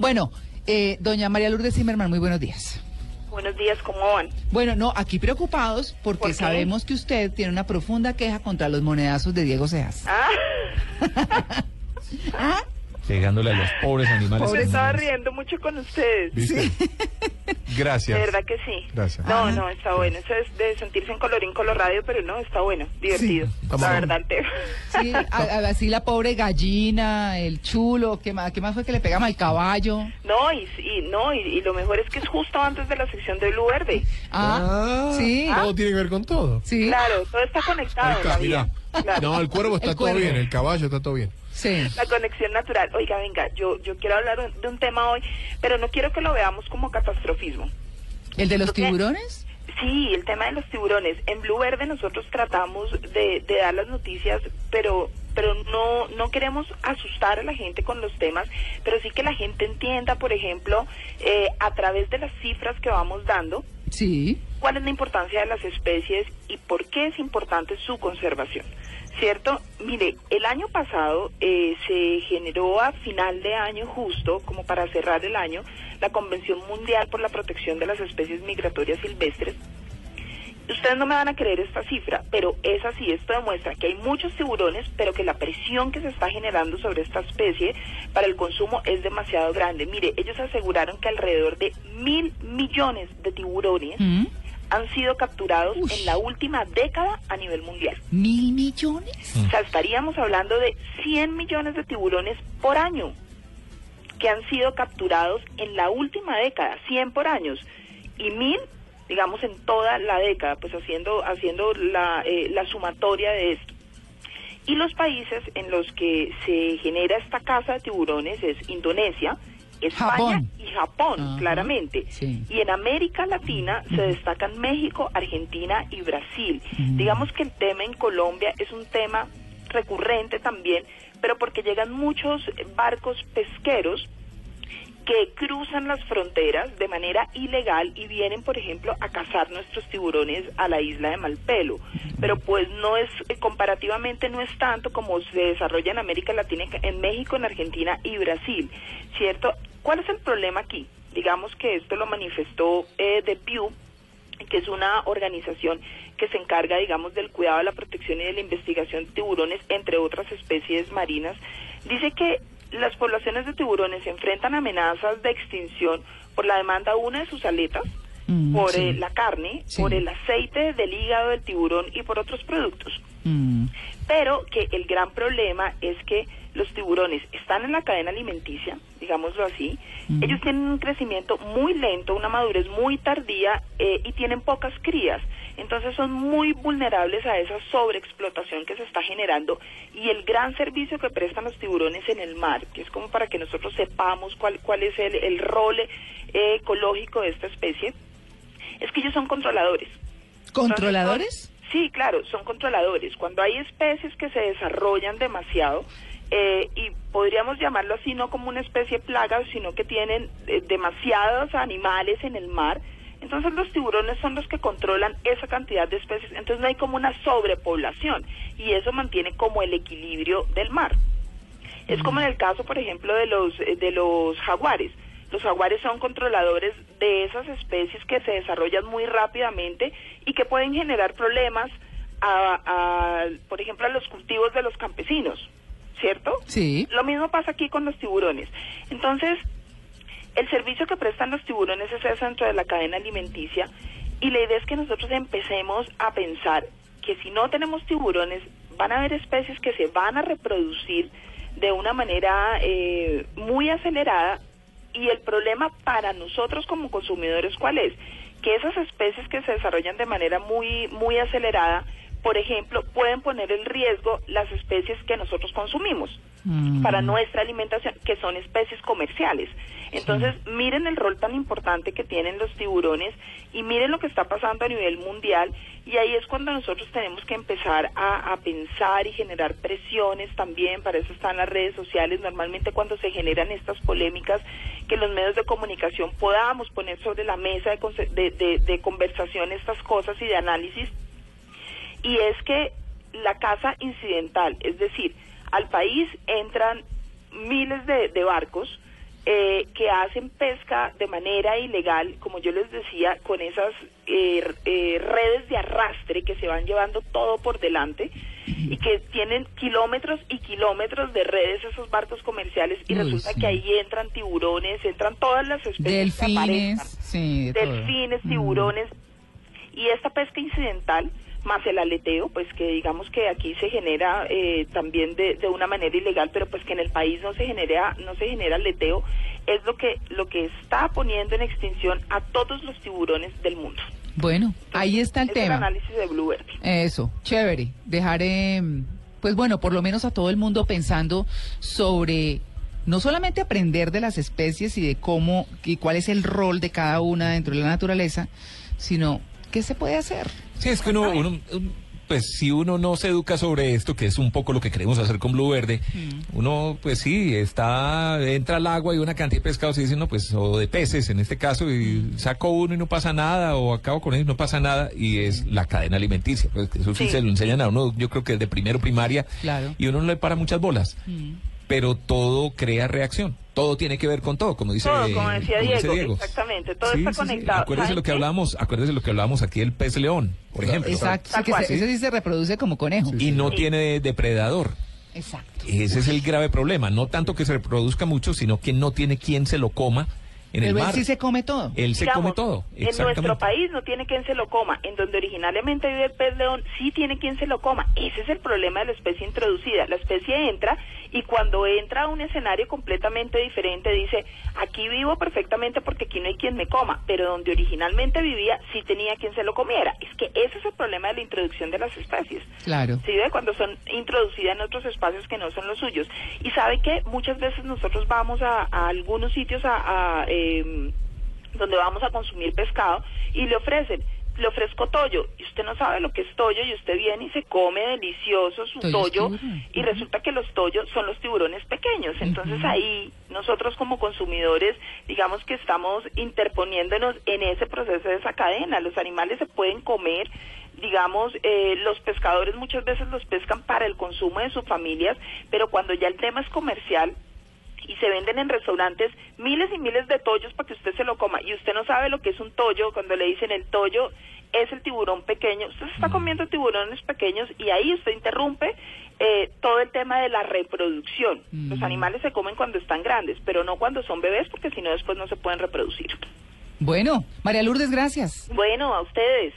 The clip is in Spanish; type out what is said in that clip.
Bueno, eh, doña María Lourdes Zimmerman, muy buenos días. Buenos días, ¿cómo van? Bueno, no, aquí preocupados porque sabemos que usted tiene una profunda queja contra los monedazos de Diego Seas. Ah, ¿Ah? Pegándole a los pobres animales. me estaba riendo mucho con ustedes. ¿Viste? Gracias. De verdad que sí. Gracias. No, no, está bueno. Eso es de sentirse en colorín colorado, pero no, está bueno, divertido. Vamos la verdad, el tema. Sí, a- a- así la pobre gallina, el chulo, ¿qué más, qué más fue que le pegamos al caballo? No, y, y no, y, y lo mejor es que es justo antes de la sección de Blue Verde. Ah, sí, Todo tiene que ver con todo. sí, Claro, todo está conectado. El en la vida. mira. Claro. No, el cuervo está El todo cuervo. bien, el caballo está todo bien. Sí. La conexión natural. Oiga, venga, yo, yo quiero hablar de un tema hoy, pero no quiero que lo veamos como catastrofismo. ¿El de los tiburones? Sí, el tema de los tiburones. En Blue Verde nosotros tratamos de, de dar las noticias, pero pero no no queremos asustar a la gente con los temas, pero sí que la gente entienda, por ejemplo, eh, a través de las cifras que vamos dando, Sí. cuál es la importancia de las especies y por qué es importante su conservación. ¿Cierto? Mire, el año pasado eh, se generó a final de año justo, como para cerrar el año, la Convención Mundial por la Protección de las Especies Migratorias Silvestres. Ustedes no me van a creer esta cifra, pero es así. Esto demuestra que hay muchos tiburones, pero que la presión que se está generando sobre esta especie para el consumo es demasiado grande. Mire, ellos aseguraron que alrededor de mil millones de tiburones ¿Mm? Han sido capturados Uy. en la última década a nivel mundial. ¿Mil millones? O sea, estaríamos hablando de 100 millones de tiburones por año que han sido capturados en la última década, 100 por años, y mil, digamos, en toda la década, pues haciendo, haciendo la, eh, la sumatoria de esto. Y los países en los que se genera esta caza de tiburones es Indonesia, España Japón. y Japón, claramente. sí. Y en América Latina se destacan México, Argentina y Brasil. Digamos que el tema en Colombia es un tema recurrente también, pero porque llegan muchos barcos pesqueros que cruzan las fronteras de manera ilegal y vienen, por ejemplo, a cazar nuestros tiburones a la isla de Malpelo. Pero pues no es, eh, comparativamente no es tanto como se desarrolla en América Latina, en México, en Argentina y Brasil, ¿cierto? ¿Cuál es el problema aquí? Digamos que esto lo manifestó eh, The Pew, que es una organización que se encarga, digamos, del cuidado, de la protección y de la investigación de tiburones, entre otras especies marinas, dice que las poblaciones de tiburones se enfrentan amenazas de extinción por la demanda, una, de sus aletas, Mm, por sí. eh, la carne, Sí. por el aceite del hígado del tiburón y por otros productos Mm. pero que el gran problema es que los tiburones están en la cadena alimenticia, digámoslo así, Ujú. ellos tienen un crecimiento muy lento, una madurez muy tardía eh, y tienen pocas crías, entonces son muy vulnerables a esa sobreexplotación que se está generando y el gran servicio que prestan los tiburones en el mar, que es como para que nosotros sepamos cuál, cuál es el, el rol eh, ecológico de esta especie, es que ellos son controladores. ¿Controladores? Sí, claro, son controladores. Cuando hay especies que se desarrollan demasiado, eh, y podríamos llamarlo así, no como una especie plaga, sino que tienen eh, demasiados animales en el mar, entonces los tiburones son los que controlan esa cantidad de especies, entonces no hay como una sobrepoblación, y eso mantiene como el equilibrio del mar. Es como en el caso, por ejemplo, de los eh, de los jaguares. Los jaguares son controladores de esas especies que se desarrollan muy rápidamente y que pueden generar problemas a, a, por ejemplo, a los cultivos de los campesinos, ¿cierto? Sí. Lo mismo pasa aquí con los tiburones. Entonces, el servicio que prestan los tiburones es eso dentro de la cadena alimenticia y la idea es que nosotros empecemos a pensar que si no tenemos tiburones, van a haber especies que se van a reproducir de una manera eh, muy acelerada y el problema para nosotros como consumidores cuál es que esas especies que se desarrollan de manera muy muy acelerada por ejemplo pueden poner en riesgo las especies que nosotros consumimos Mm. para nuestra alimentación, que son especies comerciales. Entonces, miren el rol tan importante que tienen los tiburones y miren lo que está pasando a nivel mundial y ahí es cuando nosotros tenemos que empezar a, a pensar y generar presiones también, para eso están las redes sociales, normalmente cuando se generan estas polémicas, que los medios de comunicación podamos poner sobre la mesa de, de, de- de conversación estas cosas y de análisis y es que la caza incidental, es decir, al país entran miles de, de barcos eh, que hacen pesca de manera ilegal, como yo les decía, con esas eh, eh, redes de arrastre que se van llevando todo por delante y que tienen kilómetros y kilómetros de redes esos barcos comerciales y Uy, resulta sí. que ahí entran tiburones, entran todas las especies que Delfines, aparezcan sí, de todo. delfines, Mm. tiburones y esta pesca incidental más el aleteo, pues que digamos que aquí se genera eh, también de, de una manera ilegal, pero pues que en el país no se genera no se genera aleteo, es lo que lo que está poniendo en extinción a todos los tiburones del mundo. Bueno, ahí está el es el tema. análisis de Bluebird. Eso, chévere. Dejaré, pues bueno, por lo menos a todo el mundo pensando sobre no solamente aprender de las especies y de cómo y cuál es el rol de cada una dentro de la naturaleza, sino qué se puede hacer. Sí, es que uno, uno, un- pues si uno no se educa sobre esto, que es un poco lo que queremos hacer con Blue Verde, uno pues sí, está, entra al agua y una cantidad de pescados y dicen, no, pues, o de peces en este caso, y saco uno y no pasa nada, o acabo con ellos y no pasa nada, y es la cadena alimenticia, pues eso sí, Sí. se lo enseñan a uno, yo creo que desde primero primaria, Claro. y uno no le para muchas bolas. Pero todo crea reacción, todo tiene que ver con todo, como dice, Todo, como decía como dice Diego, exactamente, todo está conectado. Acuérdese ¿Saben lo que hablamos, acuérdese lo que hablábamos aquí del pez león, por ejemplo. Exacto, sí, que se- ese sí se reproduce como conejo. Y no Sí. tiene depredador. Exacto. Ese es el grave problema. No tanto que se reproduzca mucho, sino que no tiene quien se lo coma en el él mar. sí se come todo. Él se come todo. En nuestro país no tiene quien se lo coma. En donde originalmente vive el pez león, sí tiene quien se lo coma. Ese es el problema de la especie introducida. La especie entra y cuando entra a un escenario completamente diferente dice, aquí vivo perfectamente porque aquí no hay quien me coma. Pero donde originalmente vivía, sí tenía quien se lo comiera. Es que ese es el problema de la introducción de las especies. Claro. ¿sí ve? Cuando son introducidas en otros espacios que no son los suyos. Y sabe que muchas veces nosotros vamos a, a algunos sitios a, a, em, donde vamos a consumir pescado y le ofrecen, le ofrezco toyo y usted no sabe lo que es toyo y usted viene y se come delicioso su tiburón. y resulta que los toyos son los tiburones pequeños. Entonces ahí nosotros como consumidores digamos que estamos interponiéndonos en ese proceso de esa cadena. Los animales se pueden comer digamos, eh, los pescadores muchas veces los pescan para el consumo de sus familias, pero cuando ya el tema es comercial y se venden en restaurantes miles y miles de tollos para que usted se lo coma y usted no sabe lo que es un tollo, cuando le dicen el tollo es el tiburón pequeño, usted se está comiendo tiburones pequeños y ahí usted interrumpe eh, todo el tema de la reproducción. Los Mm. animales se comen cuando están grandes, pero no cuando son bebés porque si no después no se pueden reproducir. Bueno, María Lourdes, gracias. Bueno, a ustedes.